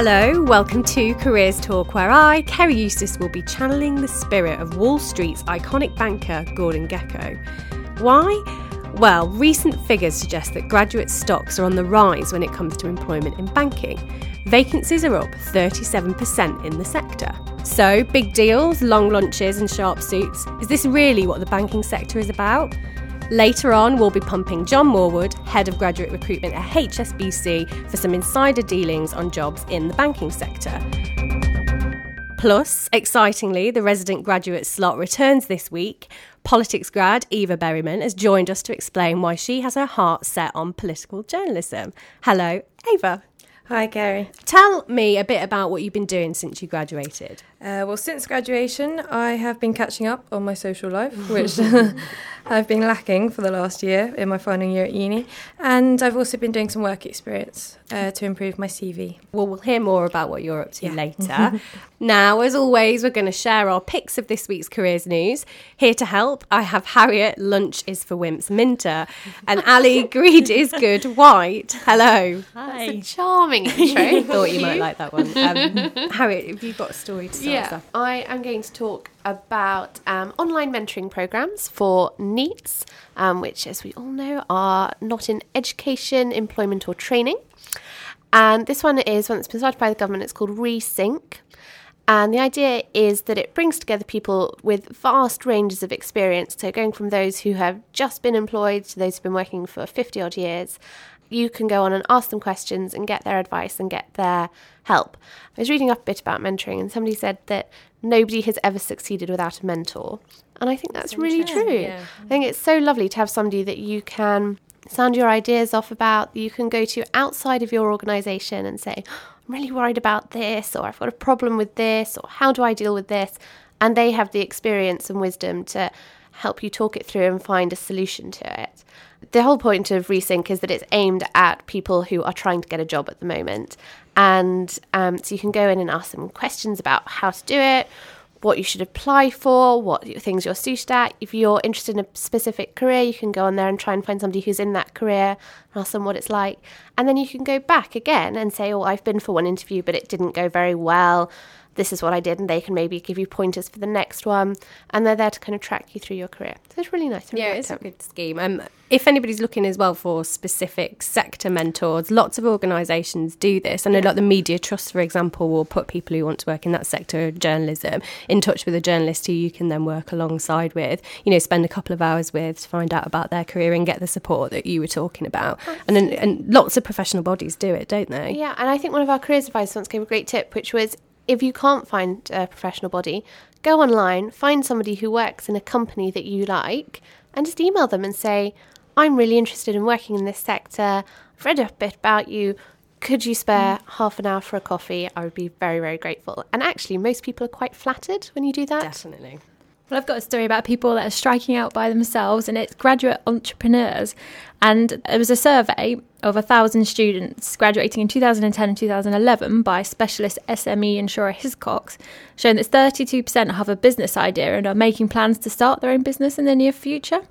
Hello, welcome to Careers Talk, where I, Kerry Eustace, will be channeling the spirit of Wall Street's iconic banker, Gordon Gekko. Why? Well, recent figures suggest that graduate stocks are on the rise when it comes to employment in banking. Vacancies are up 37% in the sector. So, big deals, long lunches, and sharp suits. Is this really what the banking sector is about? Later on, we'll be pumping John Morwood, Head of Graduate Recruitment at HSBC, for some insider dealings on jobs in the banking sector. Plus, excitingly, the resident graduate slot returns this week. Politics grad Eva Berryman has joined us to explain why she has her heart set on political journalism. Hello, Eva. Hi, Gary. Tell me a bit about what you've been doing since you graduated. Uh, well, since graduation, I have been catching up on my social life, which I've been lacking for the last year in my final year at uni. And I've also been doing some work experience uh, to improve my CV. Well, we'll hear more about what you're up to yeah. later. now, as always, we're going to share our picks of this week's careers news. Here to help, I have Harriet, lunch is for wimps, Minter, and Ali, greed is good, white. Hello. Hi. That's a charming intro. Thought you might like that one. Um, Harriet, have you got a story to start Yeah, I am going to talk about um, online mentoring programs for NEETs, um, which, as we all know, are not in education, employment, or training. And this one is one that's been started by the government. It's called Resync. And the idea is that it brings together people with vast ranges of experience. So, going from those who have just been employed to those who've been working for 50 odd years, you can go on and ask them questions and get their advice and get their help. I was reading up a bit about mentoring, and somebody said that nobody has ever succeeded without a mentor. And I think that's really true. Yeah. I think it's so lovely to have somebody that you can sound your ideas off about, you can go to outside of your organisation and say, oh, I'm really worried about this, or I've got a problem with this, or how do I deal with this? And they have the experience and wisdom to help you talk it through and find a solution to it. The whole point of Resync is that it's aimed at people who are trying to get a job at the moment. And um, so you can go in and ask them questions about how to do it, what you should apply for, what things you're suited at. If you're interested in a specific career, you can go on there and try and find somebody who's in that career and ask them what it's like. And then you can go back again and say, Oh, I've been for one interview, but it didn't go very well this is what I did, and they can maybe give you pointers for the next one, and they're there to kind of track you through your career. So it's really nice. Yeah, it's a good scheme. Um, if anybody's looking as well for specific sector mentors, lots of organisations do this. I know, like the Media Trust, for example, will put people who want to work in that sector of journalism in touch with a journalist who you can then work alongside with. You know, spend a couple of hours with to find out about their career and get the support that you were talking about. And then, and lots of professional bodies do it, don't they? Yeah, and I think one of our careers advisors once gave a great tip, which was if you can't find a professional body, go online, find somebody who works in a company that you like, and just email them and say, I'm really interested in working in this sector. I've read a bit about you. Could you spare mm. half an hour for a coffee? I would be very, very grateful. And actually, most people are quite flattered when you do that. Definitely. Well, I've got a story about people that are striking out by themselves, and it's graduate entrepreneurs. And there was a survey of a thousand students graduating in 2010 and 2011 by specialist SME insurer Hiscox, showing that 32% have a business idea and are making plans to start their own business in the near future.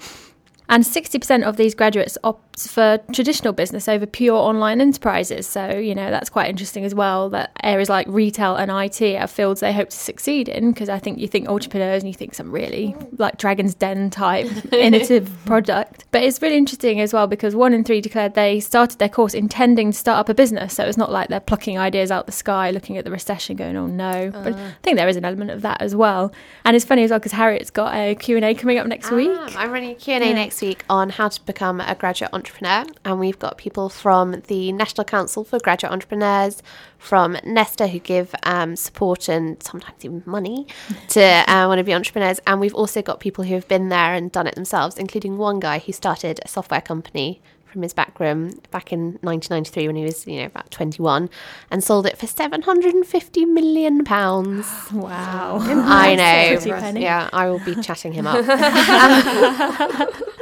And 60% of these graduates opt for traditional business over pure online enterprises. So, you know, that's quite interesting as well that areas like retail and IT are fields they hope to succeed in because I think you think entrepreneurs and you think some really like Dragon's Den type innovative product. But it's really interesting as well because one in three declared they started their course intending to start up a business. So it's not like they're plucking ideas out the sky, looking at the recession going, oh no. Uh. But I think there is an element of that as well. And it's funny as well because Harriet's got a Q&A coming up next ah, week. I'm running a Q&A yeah. next next week on how to become a graduate entrepreneur. And we've got people from the National Council for Graduate Entrepreneurs, from Nesta, who give um, support and sometimes even money to uh, want to be entrepreneurs. And we've also got people who have been there and done it themselves, including one guy who started a software company from his back room back in 1993 when he was, you know, about 21 and sold it for 750 million pounds. Wow. I know. Yeah, I will be chatting him up.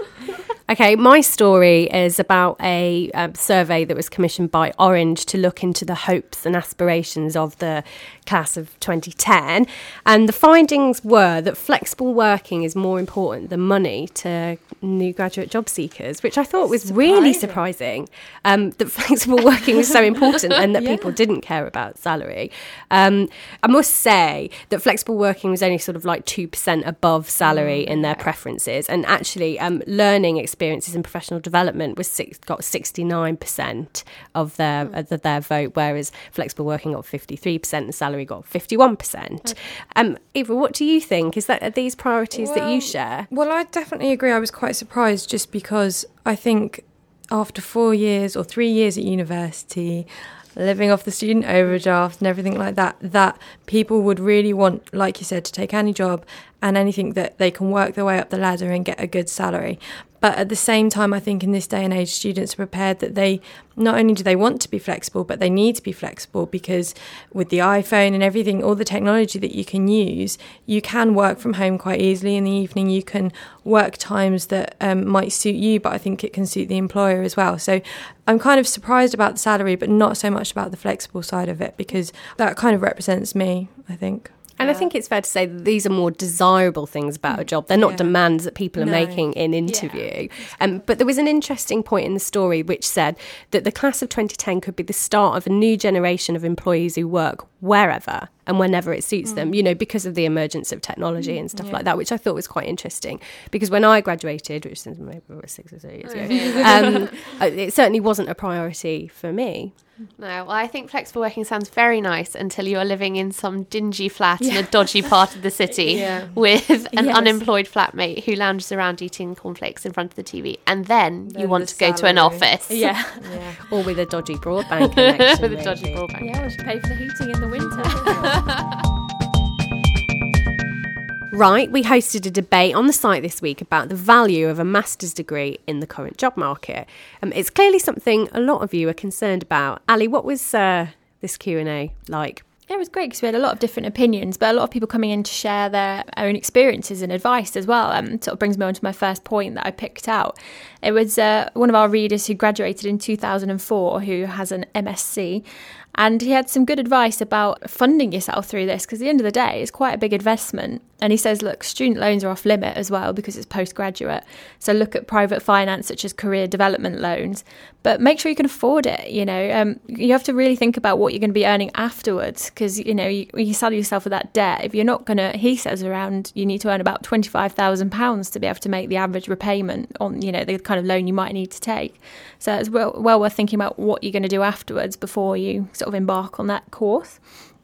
Okay, my story is about a um, survey that was commissioned by Orange to look into the hopes and aspirations of the class of 2010. And the findings were that flexible working is more important than money to new graduate job seekers, which I thought was really surprising. Um, that flexible working was so important and that yeah. people didn't care about salary. Um, I must say that flexible working was only sort of like 2% above salary mm, in their preferences. And actually, um, learning experiences and professional development was six, got 69% of their, mm. of their vote, whereas flexible working got 53% and salary got 51%. Okay. Um, Eva, what do you think? Is that are these priorities well, that you share? Well, I definitely agree. I was quite surprised just because I think after four years or three years at university, living off the student overdraft and everything like that, that people would really want, like you said, to take any job and anything that they can work their way up the ladder and get a good salary. But at the same time, I think in this day and age, students are prepared that they not only do they want to be flexible, but they need to be flexible because with the iPhone and everything, all the technology that you can use, you can work from home quite easily in the evening. You can work times that um, might suit you, but I think it can suit the employer as well. So I'm kind of surprised about the salary, but not so much about the flexible side of it because that kind of represents me, I think. And yeah. I think it's fair to say that these are more desirable things about a job. They're not yeah. demands that people are no. making in interview. Yeah. Um, but there was an interesting point in the story which said that the class of 2010 could be the start of a new generation of employees who work wherever and whenever it suits mm. them, you know, because of the emergence of technology mm. and stuff yeah. like that, which I thought was quite interesting. Because when I graduated, which is maybe six or seven years ago, um, it certainly wasn't a priority for me. No, well, I think flexible working sounds very nice until you are living in some dingy flat yeah. in a dodgy part of the city yeah. with an yes. unemployed flatmate who lounges around eating cornflakes in front of the TV, and then, then you want the to salary. go to an office. Yeah. yeah. or with a dodgy broadband connection. with a dodgy broadband. Yeah, we should pay for the heating in the winter. Right, we hosted a debate on the site this week about the value of a master's degree in the current job market. Um, it's clearly something a lot of you are concerned about. Ali, what was uh, this Q and A like? Yeah, it was great because we had a lot of different opinions, but a lot of people coming in to share their own experiences and advice as well. Um, sort of brings me on to my first point that I picked out. It was uh, one of our readers who graduated in 2004 who has an MSc, and he had some good advice about funding yourself through this because at the end of the day, it's quite a big investment. And he says, look, student loans are off limit as well because it's postgraduate. So look at private finance such as career development loans, but make sure you can afford it. You know, um, you have to really think about what you're going to be earning afterwards because, you know, you, you saddle yourself with that debt. If you're not going to, he says around, you need to earn about £25,000 to be able to make the average repayment on, you know, the kind of loan you might need to take. So it's well, well worth thinking about what you're going to do afterwards before you sort of embark on that course.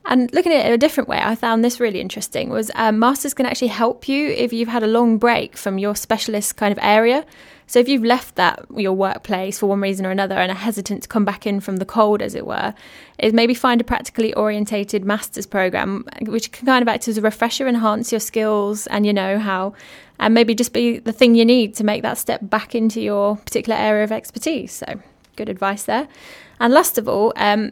And looking at it a different way, I found this really interesting was um, masters can actually help you if you've had a long break from your specialist kind of area. So if you've left that your workplace for one reason or another and are hesitant to come back in from the cold, as it were, is maybe find a practically orientated master's program which can kind of act as a refresher, enhance your skills and your know-how, and maybe just be the thing you need to make that step back into your particular area of expertise. So good advice there. And last of all, um,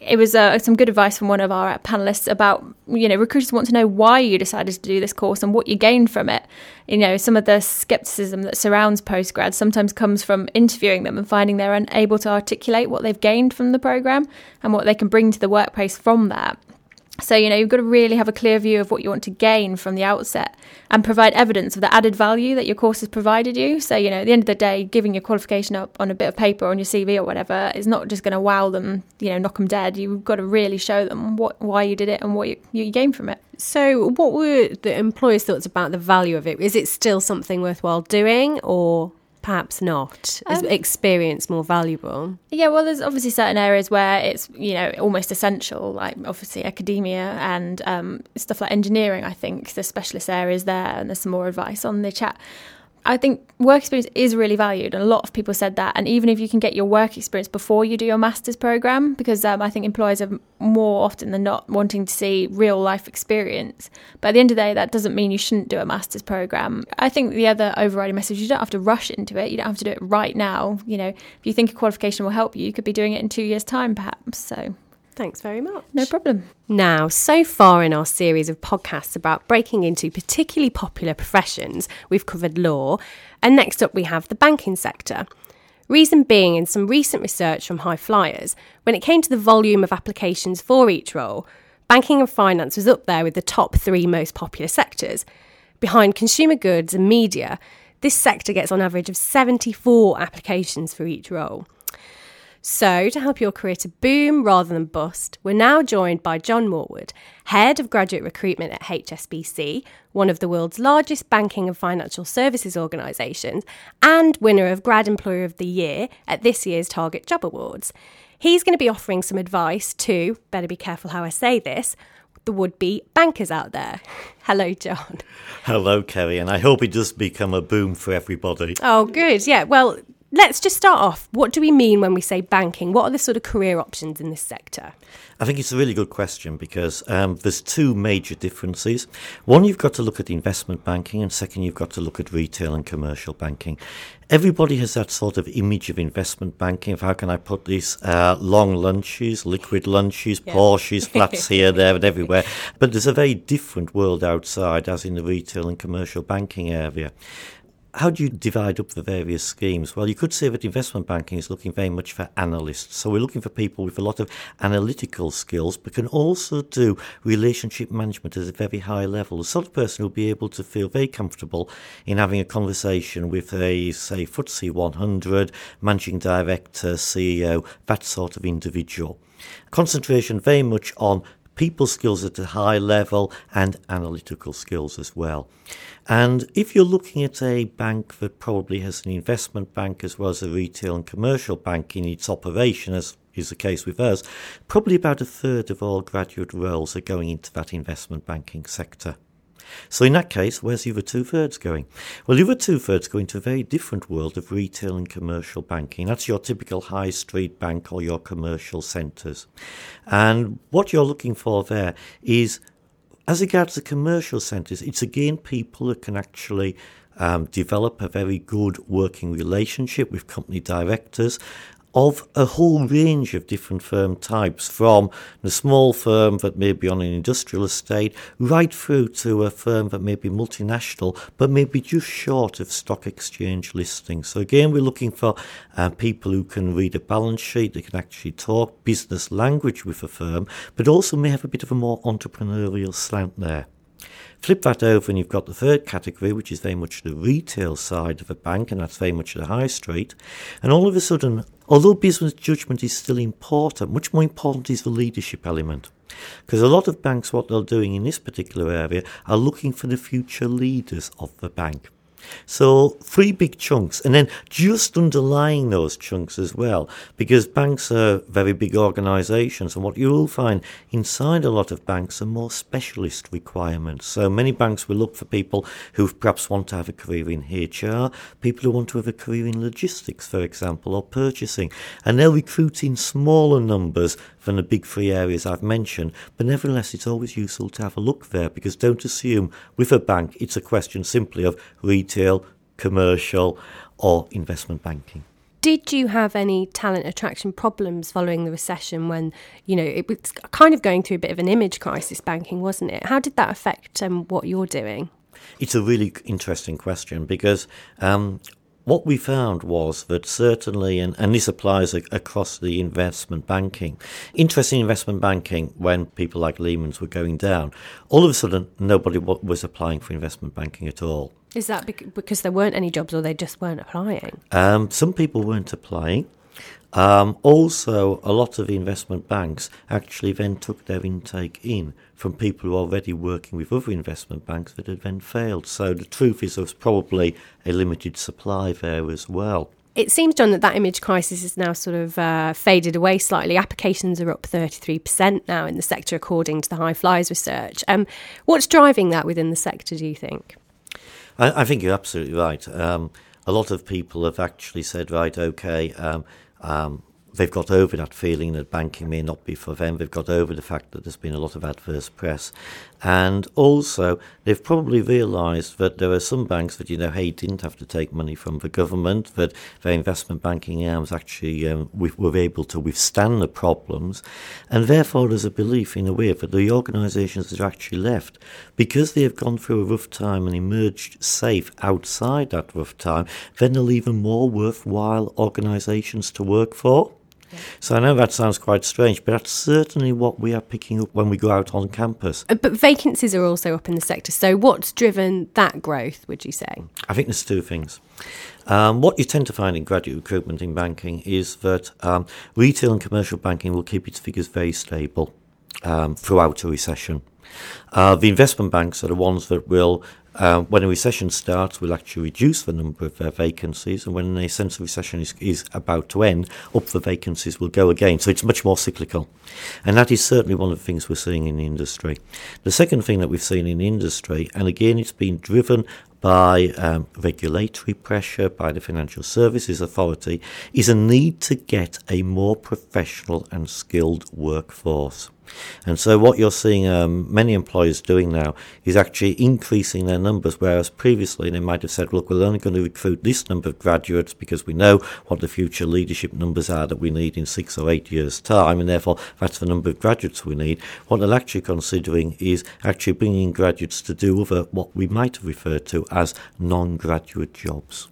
it was uh, some good advice from one of our panelists about you know recruiters want to know why you decided to do this course and what you gained from it. You know some of the skepticism that surrounds postgrad sometimes comes from interviewing them and finding they're unable to articulate what they've gained from the program and what they can bring to the workplace from that so, you know, you've got to really have a clear view of what you want to gain from the outset and provide evidence of the added value that your course has provided you. So, you know, at the end of the day, giving your qualification up on a bit of paper on your CV or whatever is not just going to wow them, you know, knock them dead. You've got to really show them what why you did it and what you, you gained from it. So, what were the employers' thoughts about the value of it? Is it still something worthwhile doing or? Perhaps not? Is um, experience more valuable? Yeah, well, there's obviously certain areas where it's you know almost essential, like obviously academia and um, stuff like engineering. I think the specialist areas there, and there's some more advice on the chat. I think work experience is really valued, and a lot of people said that. And even if you can get your work experience before you do your master's program, because um, I think employers are more often than not wanting to see real life experience. But at the end of the day, that doesn't mean you shouldn't do a master's program. I think the other overriding message you don't have to rush into it, you don't have to do it right now. You know, if you think a qualification will help you, you could be doing it in two years' time, perhaps. So Thanks very much. No problem. Now, so far in our series of podcasts about breaking into particularly popular professions, we've covered law, and next up we have the banking sector. Reason being, in some recent research from High Flyers, when it came to the volume of applications for each role, banking and finance was up there with the top three most popular sectors. Behind consumer goods and media, this sector gets on average of 74 applications for each role. So, to help your career to boom rather than bust, we're now joined by John Morwood, Head of Graduate Recruitment at HSBC, one of the world's largest banking and financial services organisations, and winner of Grad Employer of the Year at this year's Target Job Awards. He's going to be offering some advice to, better be careful how I say this, the would be bankers out there. Hello, John. Hello, Kerry, and I hope it does become a boom for everybody. Oh, good. Yeah. Well, let's just start off. What do we mean when we say banking? What are the sort of career options in this sector? I think it's a really good question because um, there's two major differences. One, you've got to look at investment banking, and second, you've got to look at retail and commercial banking. Everybody has that sort of image of investment banking. Of how can I put this? Uh, long lunches, liquid lunches, yeah. Porsches, flats here, there, and everywhere. But there's a very different world outside, as in the retail and commercial banking area. How do you divide up the various schemes? Well, you could say that investment banking is looking very much for analysts. So we're looking for people with a lot of analytical skills, but can also do relationship management at a very high level. The sort of person who'll be able to feel very comfortable in having a conversation with a, say, FTSE 100, managing director, CEO, that sort of individual. Concentration very much on people skills at a high level and analytical skills as well. And if you're looking at a bank that probably has an investment bank as well as a retail and commercial bank in its operation, as is the case with us, probably about a third of all graduate roles are going into that investment banking sector. So in that case, where's the other two thirds going? Well, the other two thirds go into a very different world of retail and commercial banking. That's your typical high street bank or your commercial centres. And what you're looking for there is, as regards the commercial centres, it's again people that can actually um, develop a very good working relationship with company directors of a whole range of different firm types, from the small firm that may be on an industrial estate, right through to a firm that may be multinational, but may be just short of stock exchange listing. So again, we're looking for uh, people who can read a balance sheet, they can actually talk business language with a firm, but also may have a bit of a more entrepreneurial slant there. Flip that over, and you've got the third category, which is very much the retail side of a bank, and that's very much the high street. And all of a sudden, although business judgment is still important, much more important is the leadership element. Because a lot of banks, what they're doing in this particular area, are looking for the future leaders of the bank. So three big chunks, and then just underlying those chunks as well, because banks are very big organisations, and what you will find inside a lot of banks are more specialist requirements. So many banks will look for people who perhaps want to have a career in HR, people who want to have a career in logistics, for example, or purchasing, and they'll recruit in smaller numbers than the big three areas I've mentioned. But nevertheless, it's always useful to have a look there because don't assume with a bank it's a question simply of retail, commercial, or investment banking. Did you have any talent attraction problems following the recession when, you know, it was kind of going through a bit of an image crisis, banking, wasn't it? How did that affect um, what you're doing? It's a really interesting question because um, what we found was that certainly, and, and this applies a, across the investment banking, interesting investment banking, when people like Lehman's were going down, all of a sudden nobody w- was applying for investment banking at all. Is that because there weren't any jobs or they just weren't applying? Um, some people weren't applying. Um, also, a lot of investment banks actually then took their intake in from people who are already working with other investment banks that had then failed. So the truth is, there's probably a limited supply there as well. It seems, John, that that image crisis is now sort of uh, faded away slightly. Applications are up 33% now in the sector, according to the High Flyers research. Um, what's driving that within the sector, do you think? I, I think you're absolutely right. Um, a lot of people have actually said, right, okay, um, um, they've got over that feeling that banking may not be for them. They've got over the fact that there's been a lot of adverse press. And also, they've probably realised that there are some banks that, you know, hey, didn't have to take money from the government, that their investment banking arms actually um, were able to withstand the problems. And therefore, there's a belief, in a way, that the organisations that are actually left, because they have gone through a rough time and emerged safe outside that rough time, then they're even more worthwhile organisations to work for. So I know that sounds quite strange, but that's certainly what we are picking up when we go out on campus. Uh, but vacancies are also up in the sector. So what's driven that growth, would you say? I think there's two things. Um, what you tend to find in graduate recruitment in banking is that um, retail and commercial banking will keep its figures very stable um, throughout a recession. Uh, the investment banks are the ones that will uh, when a recession starts, we'll actually reduce the number of uh, vacancies, and when a sense of recession is, is about to end, up the vacancies will go again. So it's much more cyclical. And that is certainly one of the things we're seeing in the industry. The second thing that we've seen in the industry, and again, it's been driven by um, regulatory pressure, by the Financial Services Authority, is a need to get a more professional and skilled workforce. And so, what you're seeing um, many employers doing now is actually increasing their numbers, whereas previously they might have said, Look, we're only going to recruit this number of graduates because we know what the future leadership numbers are that we need in six or eight years' time, and therefore that's the number of graduates we need. What they're actually considering is actually bringing graduates to do other, what we might have referred to as non graduate jobs.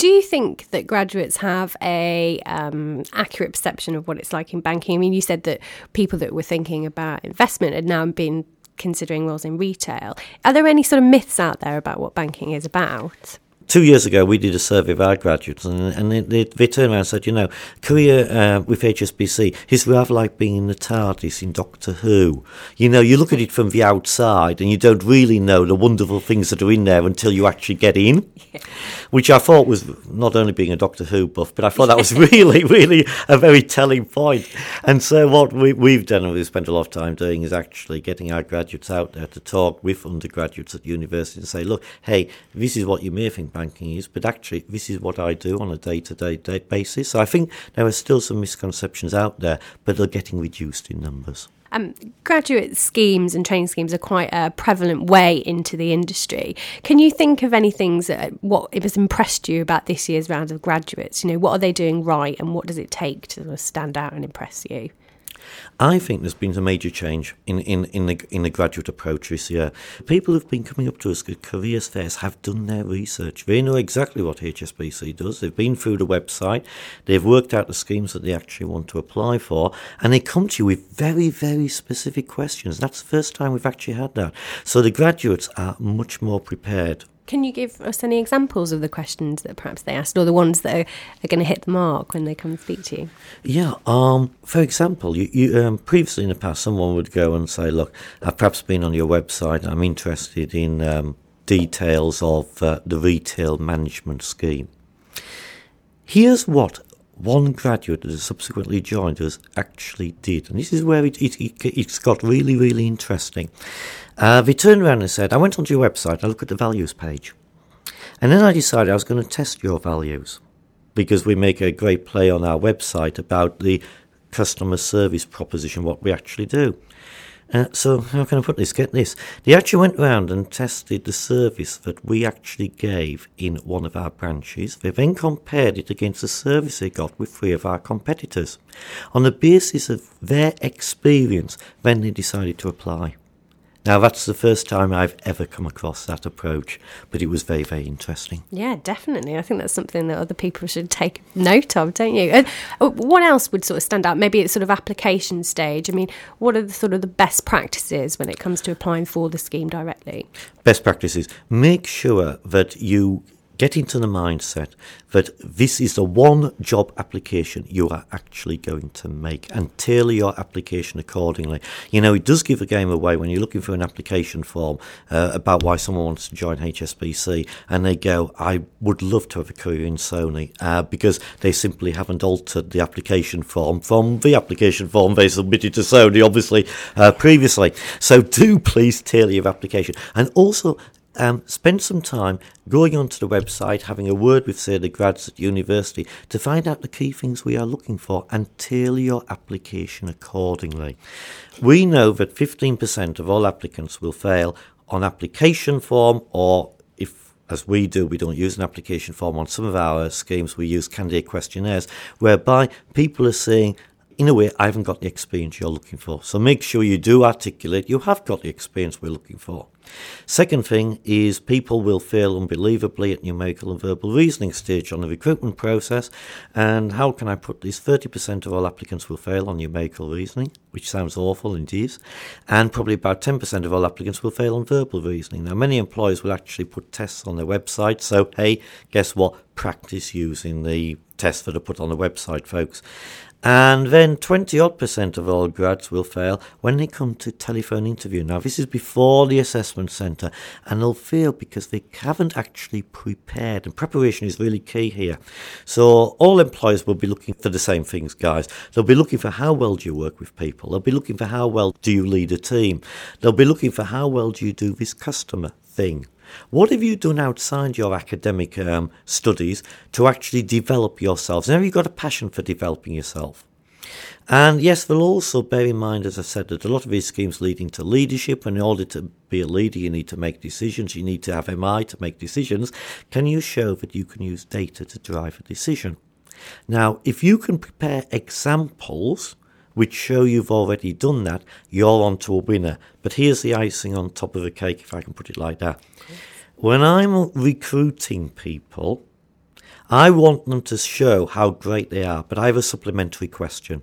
Do you think that graduates have a um, accurate perception of what it's like in banking? I mean, you said that people that were thinking about investment had now been considering roles in retail. Are there any sort of myths out there about what banking is about? Two years ago, we did a survey of our graduates, and, and they, they, they, turned around and said, you know, career uh, with HSBC is rather like being in the TARDIS in Doctor Who. You know, you look at it from the outside, and you don't really know the wonderful things that are in there until you actually get in, yeah. which I thought was not only being a Doctor Who buff, but I thought that was really, really a very telling point. And so what we, we've done, and we've spent a lot of time doing, is actually getting our graduates out there to talk with undergraduates at university and say, look, hey, this is what you may think banking is, but actually, this is what I do on a day to day basis. So I think there are still some misconceptions out there, but they're getting reduced in numbers. Um, graduate schemes and training schemes are quite a prevalent way into the industry. Can you think of any things that what has impressed you about this year's round of graduates? You know, what are they doing right, and what does it take to stand out and impress you? I think there's been a major change in, in, in, the, in the graduate approach this year. People who've been coming up to us at careers fairs have done their research. They know exactly what HSBC does. They've been through the website, they've worked out the schemes that they actually want to apply for, and they come to you with very, very specific questions. That's the first time we've actually had that. So the graduates are much more prepared can you give us any examples of the questions that perhaps they asked, or the ones that are, are going to hit the mark when they come and speak to you? Yeah. Um, for example, you, you um, previously in the past, someone would go and say, "Look, I've perhaps been on your website. I'm interested in um, details of uh, the retail management scheme." Here's what one graduate that subsequently joined us actually did. And this is where it, it, it, has got really, really interesting. Uh, they turned around and said, I went onto your website, I looked at the values page. And then I decided I was going to test your values because we make a great play on our website about the customer service proposition, what we actually do. Uh, so, how can I put this? Get this. They actually went round and tested the service that we actually gave in one of our branches. They then compared it against the service they got with three of our competitors. On the basis of their experience, then they decided to apply. Now, that's the first time I've ever come across that approach, but it was very, very interesting. Yeah, definitely. I think that's something that other people should take note of, don't you? And uh, what else would sort of stand out? Maybe it's sort of application stage. I mean, what are the sort of the best practices when it comes to applying for the scheme directly? Best practices. Make sure that you get into the mindset that this is the one job application you are actually going to make and tailor your application accordingly. You know, it does give a game away when you're looking for an application form uh, about why someone wants to join HSBC and they go, I would love to have a career in Sony uh, because they simply haven't altered the application form from the application form they submitted to Sony, obviously, uh, previously. So do please tailor your application. And also, um, spend some time going onto the website, having a word with, say, the grads at university to find out the key things we are looking for and tailor your application accordingly. We know that 15% of all applicants will fail on application form or if as we do, we don't use an application form on some of our schemes, we use candidate questionnaires, whereby people are saying, in a way, I haven't got the experience you're looking for. So make sure you do articulate you have got the experience we're looking for. Second thing is people will fail unbelievably at numerical and verbal reasoning stage on the recruitment process. And how can I put this? 30% of all applicants will fail on numerical reasoning, which sounds awful indeed. And probably about 10% of all applicants will fail on verbal reasoning. Now, many employers will actually put tests on their website. So, hey, guess what? Practice using the tests that are put on the website, folks. And then 20 odd percent of all grads will fail when they come to telephone interview. Now, this is before the assessment centre, and they'll fail because they haven't actually prepared. And preparation is really key here. So, all employers will be looking for the same things, guys. They'll be looking for how well do you work with people, they'll be looking for how well do you lead a team, they'll be looking for how well do you do this customer thing. What have you done outside your academic um, studies to actually develop yourselves? And have you got a passion for developing yourself? And yes, we'll also bear in mind, as I said, that a lot of these schemes leading to leadership. And in order to be a leader, you need to make decisions. You need to have MI to make decisions. Can you show that you can use data to drive a decision? Now, if you can prepare examples which show you've already done that, you're on to a winner. But here's the icing on top of the cake, if I can put it like that. When I'm recruiting people, I want them to show how great they are, but I have a supplementary question.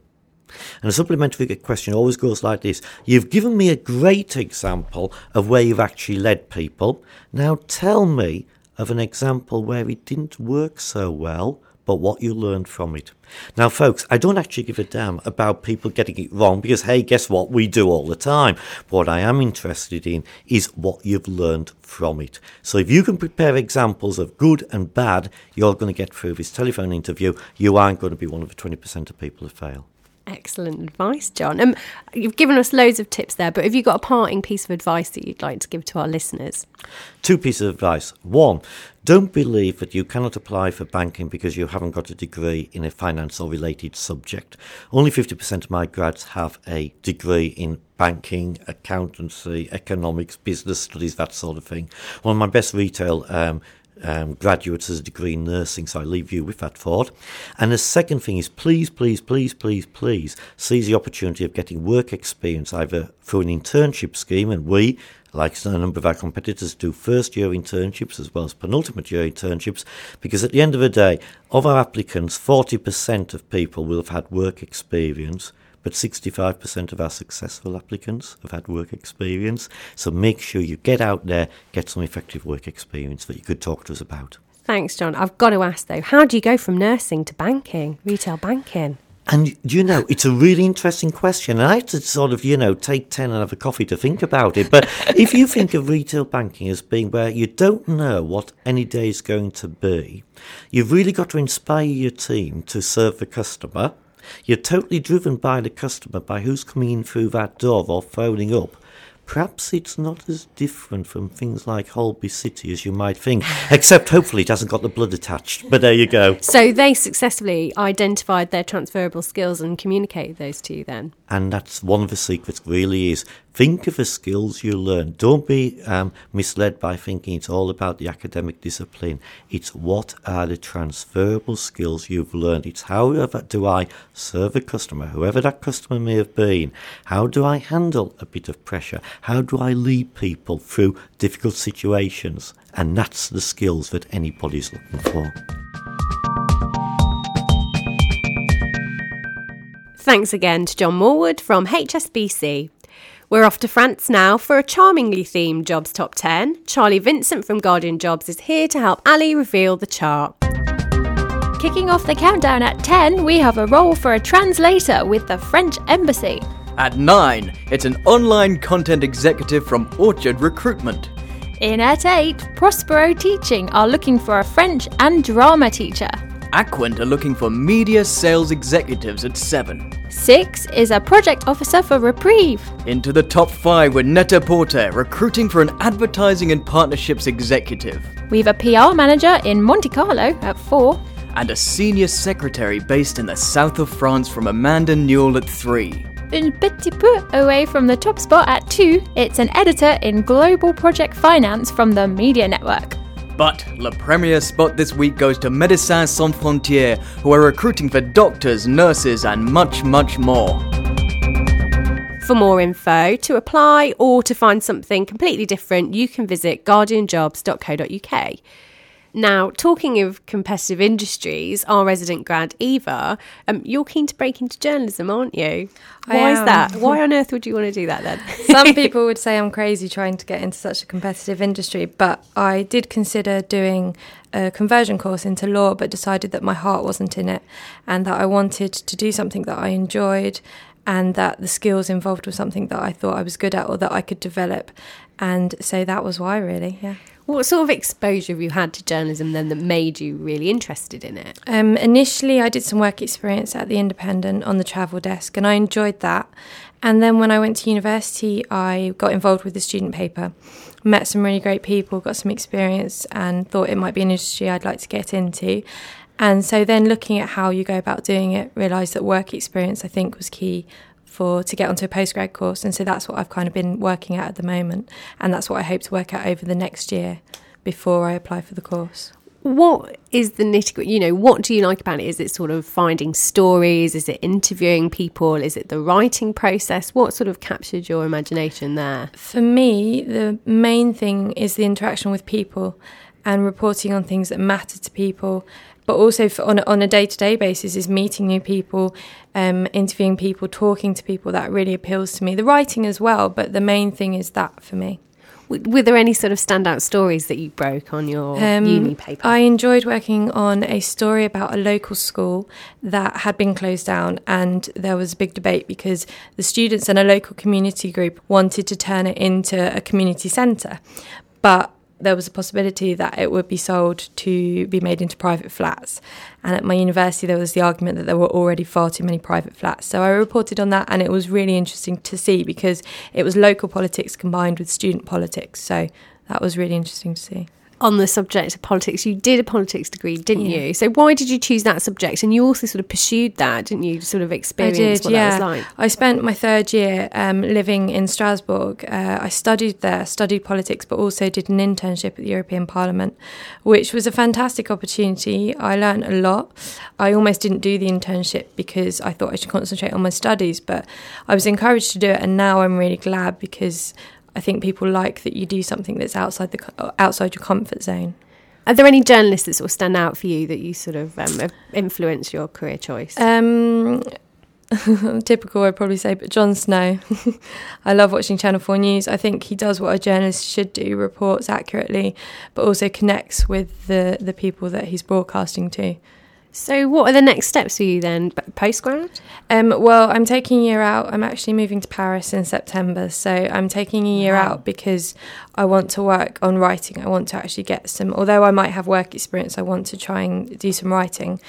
And a supplementary question always goes like this You've given me a great example of where you've actually led people. Now tell me of an example where it didn't work so well but what you learned from it. Now, folks, I don't actually give a damn about people getting it wrong because, hey, guess what? We do all the time. What I am interested in is what you've learned from it. So, if you can prepare examples of good and bad, you're going to get through this telephone interview. You aren't going to be one of the 20% of people who fail. Excellent advice, John. Um, you've given us loads of tips there, but have you got a parting piece of advice that you'd like to give to our listeners? Two pieces of advice. One, don't believe that you cannot apply for banking because you haven't got a degree in a finance or related subject. Only 50% of my grads have a degree in banking, accountancy, economics, business studies, that sort of thing. One of my best retail um, um, graduates as a degree in nursing, so I leave you with that thought. And the second thing is please, please, please, please, please seize the opportunity of getting work experience either through an internship scheme, and we, like a number of our competitors, do first year internships as well as penultimate year internships, because at the end of the day, of our applicants, 40% of people will have had work experience but 65% of our successful applicants have had work experience. So make sure you get out there, get some effective work experience that you could talk to us about. Thanks, John. I've got to ask though, how do you go from nursing to banking, retail banking? And you know, it's a really interesting question. And I had to sort of, you know, take 10 and have a coffee to think about it. But if you think of retail banking as being where you don't know what any day is going to be, you've really got to inspire your team to serve the customer you're totally driven by the customer, by who's coming in through that door or phoning up. Perhaps it's not as different from things like Holby City as you might think, except hopefully it hasn't got the blood attached. But there you go. So they successfully identified their transferable skills and communicated those to you then? And that's one of the secrets, really, is think of the skills you learn. Don't be um, misled by thinking it's all about the academic discipline. It's what are the transferable skills you've learned. It's how do I serve a customer, whoever that customer may have been. How do I handle a bit of pressure? How do I lead people through difficult situations? And that's the skills that anybody's looking for. Thanks again to John Morwood from HSBC. We're off to France now for a charmingly themed Jobs Top 10. Charlie Vincent from Guardian Jobs is here to help Ali reveal the chart. Kicking off the countdown at 10, we have a role for a translator with the French Embassy. At 9, it's an online content executive from Orchard Recruitment. In at 8, Prospero Teaching are looking for a French and drama teacher. Aquent are looking for media sales executives at 7. Six is a project officer for Reprieve. Into the top 5 with Net-a-Porter, recruiting for an advertising and partnerships executive. We've a PR manager in Monte Carlo at four. And a senior secretary based in the south of France from Amanda Newell at 3. Un petit peu away from the top spot at two, it's an editor in Global Project Finance from the Media Network. But Le Premier spot this week goes to Médecins Sans Frontières, who are recruiting for doctors, nurses, and much, much more. For more info, to apply, or to find something completely different, you can visit guardianjobs.co.uk. Now, talking of competitive industries, our resident grad Eva, um, you're keen to break into journalism, aren't you? Why is that? Why on earth would you want to do that then? Some people would say I'm crazy trying to get into such a competitive industry, but I did consider doing a conversion course into law, but decided that my heart wasn't in it and that I wanted to do something that I enjoyed and that the skills involved were something that I thought I was good at or that I could develop. And so that was why, really, yeah. What sort of exposure have you had to journalism then that made you really interested in it? Um, initially, I did some work experience at the Independent on the travel desk, and I enjoyed that. And then when I went to university, I got involved with the student paper, met some really great people, got some experience, and thought it might be an industry I'd like to get into. And so then looking at how you go about doing it, realised that work experience I think was key for to get onto a postgrad course. And so that's what I've kind of been working at at the moment, and that's what I hope to work at over the next year before I apply for the course. What is the nitty gritty? You know, what do you like about it? Is it sort of finding stories? Is it interviewing people? Is it the writing process? What sort of captured your imagination there? For me, the main thing is the interaction with people and reporting on things that matter to people. But also for, on, a, on a day-to-day basis is meeting new people, um, interviewing people, talking to people. That really appeals to me. The writing as well, but the main thing is that for me. W- Were there any sort of standout stories that you broke on your Um, uni paper? I enjoyed working on a story about a local school that had been closed down, and there was a big debate because the students and a local community group wanted to turn it into a community centre, but there was a possibility that it would be sold to be made into private flats. And at my university, there was the argument that there were already far too many private flats. So I reported on that, and it was really interesting to see because it was local politics combined with student politics. So that was really interesting to see. On the subject of politics, you did a politics degree, didn't Yeah. you? So why did you choose that subject? And you also sort of pursued that, didn't you? Sort of experience what that was like. I spent my third year um, living in Strasbourg. Uh, I studied there, studied politics, but also did an internship at the European Parliament, which was a fantastic opportunity. I learned a lot. I almost didn't do the internship because I thought I should concentrate on my studies, but I was encouraged to do it, and now I'm really glad because I think people like that you do something that's outside the outside your comfort zone. Are there any journalists that sort of stand out for you that you sort of um, have influenced your career choice? Um, typical, I'd probably say, but Jon Snow. I love watching Channel 4 News. I think he does what a journalist should do, reports accurately, but also connects with the, the people that he's broadcasting to. So, what are the next steps for you then? Post grad? Um, well, I'm taking a year out. I'm actually moving to Paris in September. So I'm taking a year Wow. out because I want to work on writing. I want to actually get some, although I might have work experience, I want to try and do some writing.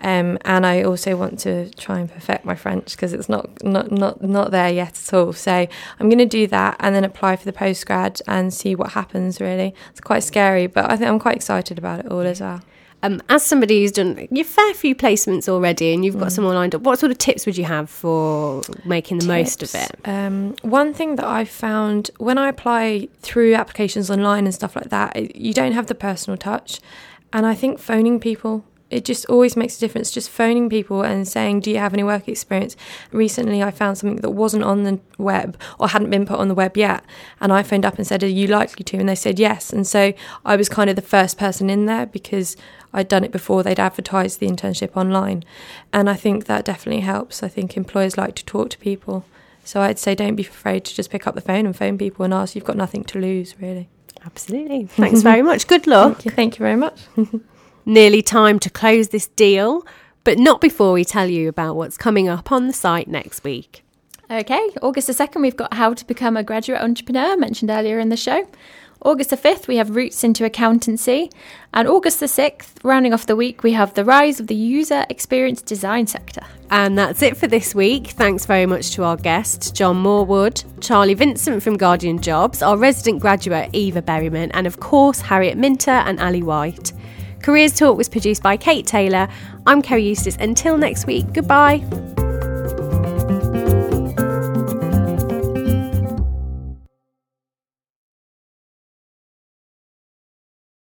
Um, and I also want to try and perfect my French because it's not, not, not, not there yet at all. So I'm going to do that and then apply for the postgrad and see what happens really. It's quite scary, but I think I'm quite excited about it all as well. Um, as somebody who's done a fair few placements already and you've got someone lined up, what sort of tips would you have for making the most of it? Um, one thing that I found when I apply through applications online and stuff like that, you don't have the personal touch. And I think phoning people, it just always makes a difference. Just phoning people and saying, Do you have any work experience? Recently, I found something that wasn't on the web or hadn't been put on the web yet. And I phoned up and said, Are you likely to? And they said yes. And so I was kind of the first person in there because I'd done it before they'd advertised the internship online. And I think that definitely helps. I think employers like to talk to people. So I'd say don't be afraid to just pick up the phone and phone people and ask. You've got nothing to lose, really. Absolutely. Thanks very much. Good luck. Thank you, thank you very much. Nearly time to close this deal, but not before we tell you about what's coming up on the site next week. Okay, August the 2nd, we've got How to Become a Graduate Entrepreneur, mentioned earlier in the show. August the 5th, we have Routes into Accountancy. And August the 6th, rounding off the week, we have The Rise of the User Experience Design Sector. And that's it for this week. Thanks very much to our guests, John Moorwood, Charlie Vincent from Guardian Jobs, our resident graduate, Eva Berryman, and of course, Harriet Minter and Ali White. Careers Talk was produced by Kate Taylor. I'm Kerry Eustace. Until next week, goodbye.